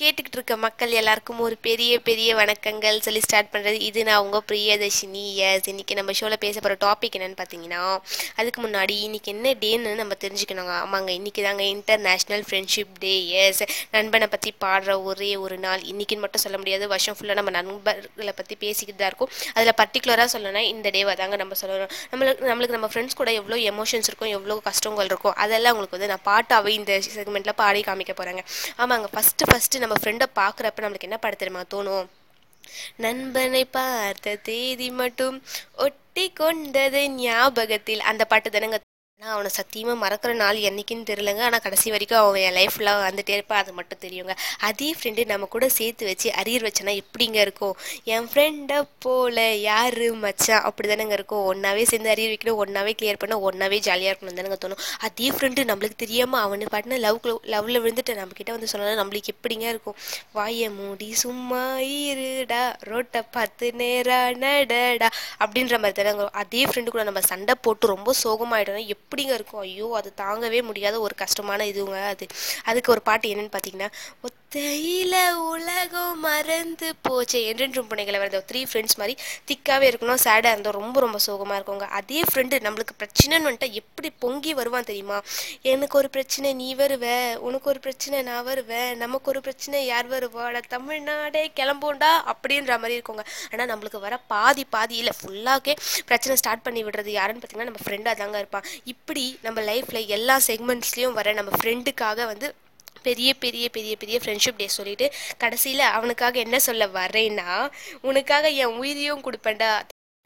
கேட்டுக்கிட்டு இருக்க மக்கள் எல்லாருக்கும் ஒரு பெரிய பெரிய வணக்கங்கள் சொல்லி ஸ்டார்ட் பண்ணுறது இது நான் உங்கள் பிரியதர்ஷினி. எஸ் இன்னைக்கு நம்ம ஷோவில் பேச போகிற டாபிக் என்னன்னு பார்த்தீங்கன்னா அதுக்கு முன்னாடி இன்றைக்கி என்ன டேன்னு நம்ம தெரிஞ்சுக்கணுங்க. ஆமாங்க இன்றைக்கி தாங்க இன்டர்நேஷ்னல் ஃப்ரெண்ட்ஷிப் டே எஸ் நண்பனை பற்றி பாடுற ஒரே ஒரு நாள். இன்றைக்கின்னு மட்டும் சொல்ல முடியாது. வருஷம் ஃபுல்லாக நம்ம நண்பர்களை பற்றி பேசிக்கிட்டு தான் இருக்கும். அதில் பர்டிகுலராக சொல்லணும்னா இந்த டேவை தாங்க நம்ம சொல்லணும். நம்மளுக்கு நம்மளுக்கு நம்ம ஃப்ரெண்ட்ஸ் கூட எவ்வளோ எமோஷன்ஸ் இருக்கும் எவ்வளோ கஷ்டங்கள் இருக்கும் அதெல்லாம் உங்களுக்கு வந்து நான் பாட்டாகவே இந்த செக்மெண்ட்டில் பாடி காமிக்க போகிறேங்க ஆமாங்க ஃபஸ்ட்டு ஃபஸ்ட்டு நம்ம ஃப்ரெண்டை பார்க்குறப்ப நம்மளுக்கு என்ன பாட தெரியுமா தோணும்? நண்பனை பார்த்த தேதி மட்டும் ஒட்டி கொண்டது ஞாபகத்தில். அந்த பாட்டு தானங்க ஆனால் அவனை சத்தியமாக மறக்கிற நாள் என்னைக்குன்னு தெரிலங்க ஆனால் கடைசி வரைக்கும் அவன் என் லைஃப்பில் வந்துட்டே இருப்பான் அது மட்டும் தெரியுங்க. அதே ஃப்ரெண்டு நம்ம கூட சேர்த்து வச்சு அரியர் வச்சனா எப்படிங்க இருக்கும்? என் ஃப்ரெண்டை போல யாரு மச்சான்? அப்படி தானேங்க இருக்கும். ஒன்றாவே சேர்ந்து அரியர் வைக்கணும். ஒன்றாவே கிளியர் பண்ண ஒன்றாவே ஜாலியாக இருக்கணும் தானேங்க தோணும். அதே ஃப்ரெண்டு நம்மளுக்கு தெரியாமல் அவனு பாட்டின லவ் லவ்வில் விழுந்துட்டு நம்மக்கிட்ட வந்து சொன்னாலும் நம்மளுக்கு எப்படிங்க இருக்கும்? வாயை மூடி சும்மா இருடா. ரோட்டை பார்த்து நேரா நடடா. அப்படின்ற மாதிரி தானேங்க. அதே ஃப்ரெண்டு கூட நம்ம சண்டை போட்டு ரொம்ப சோகமாயிட்டோம்னா எப்படிங்க இருக்கும்? ஐயோ அது தாங்கவே முடியாத ஒரு கஷ்டமான இதுவுங்க அது. அதுக்கு ஒரு பாட்டு என்னன்னு பார்த்தீங்கன்னா ஒத்தையில உலகம் மறந்து போச்சே என்றென்றும் புனைகளை வர த்ரீ ஃப்ரெண்ட்ஸ் மாதிரி திக்காவே இருக்கணும் சேடாக இருந்தோம் ரொம்ப ரொம்ப சோகமாக இருக்குங்க. அதே ஃப்ரெண்டு நம்மளுக்கு பிரச்சனைன்னு வந்துட்டா எப்படி பொங்கி வருவான் தெரியுமா? எனக்கு ஒரு பிரச்சனை நீ வருவ. உனக்கு ஒரு பிரச்சனை நான் வருவேன் நமக்கு ஒரு பிரச்சனை யார் வருவாடா தமிழ்நாடே கிளம்போண்டா? அப்படின்ற மாதிரி இருக்குங்க. ஆனால் நம்மளுக்கு வர பாதி பாதி இல்லை ஃபுல்லாகவே பிரச்சனை ஸ்டார்ட் பண்ணி விடுறது யாருன்னு பார்த்தீங்கன்னா நம்ம ஃப்ரெண்டாக தாங்க இருப்பான். இப்படி நம்ம லைஃப்பில் எல்லா செக்மெண்ட்ஸ்லேயும் வர நம்ம ஃப்ரெண்டுக்காக வந்து பெரிய பெரிய பெரிய பெரிய ஃப்ரெண்ட்ஷிப் டே சொல்லிட்டு கடைசியில் அவனுக்காக என்ன சொல்ல வரேன்னா உனக்காக என் உயிரியும் கொடுப்பேன்டா.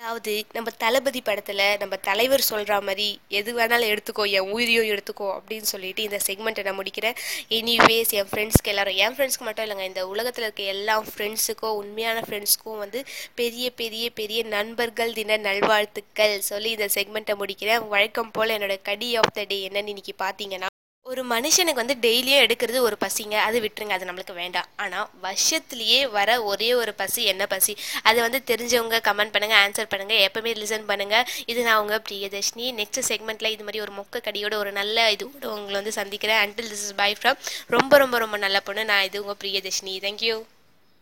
அதாவது நம்ம தளபதி படத்தில் நம்ம தலைவர் சொல்கிற மாதிரி எது வேணாலும் எடுத்துக்கோ என் உயிரியும் எடுத்துக்கோ அப்படின்னு சொல்லிட்டு இந்த செக்மெண்ட்டை நான் முடிக்கிறேன். எனிவேஸ் என் ஃப்ரெண்ட்ஸ்க்கு எல்லாரும் என் ஃப்ரெண்ட்ஸ்க்கு மட்டும் இல்லைங்க இந்த உலகத்தில் இருக்க எல்லா ஃப்ரெண்ட்ஸுக்கும் உண்மையான ஃப்ரெண்ட்ஸ்க்கும் வந்து பெரிய பெரிய பெரிய நண்பர்கள் தின நல்வாழ்த்துக்கள் சொல்லி இந்த செக்மெண்ட்டை முடிக்கிறேன். வழக்கம் போல் என்னோட கடி ஆஃப் த டே என்னன்னு இன்னைக்கு பார்த்தீங்கன்னா ஒரு மனுஷனுக்கு வந்து டெய்லியும் எடுக்கிறது ஒரு பசிங்க அது விட்டுருங்க அது நம்மளுக்கு வேண்டாம். ஆனால் வருஷத்துலேயே வர ஒரே ஒரு பசி என்ன பசி? அதை வந்து தெரிஞ்சவங்க கமெண்ட் பண்ணுங்கள் ஆன்சர் பண்ணுங்கள் எப்போவுமே லிசன் பண்ணுங்கள் இது நான் உங்கள் பிரியதர்ஷினி. நெக்ஸ்ட் செக்மெண்ட்டில் இது மாதிரி ஒரு மொக்க கடியோட ஒரு நல்ல இது கூட உங்களை வந்து சந்திக்கிறேன். Until this is bye from ரொம்ப ரொம்ப ரொம்ப நல்ல பொண்ணு. நான் இது உங்கள் பிரியதர்ஷினி. தேங்க்யூ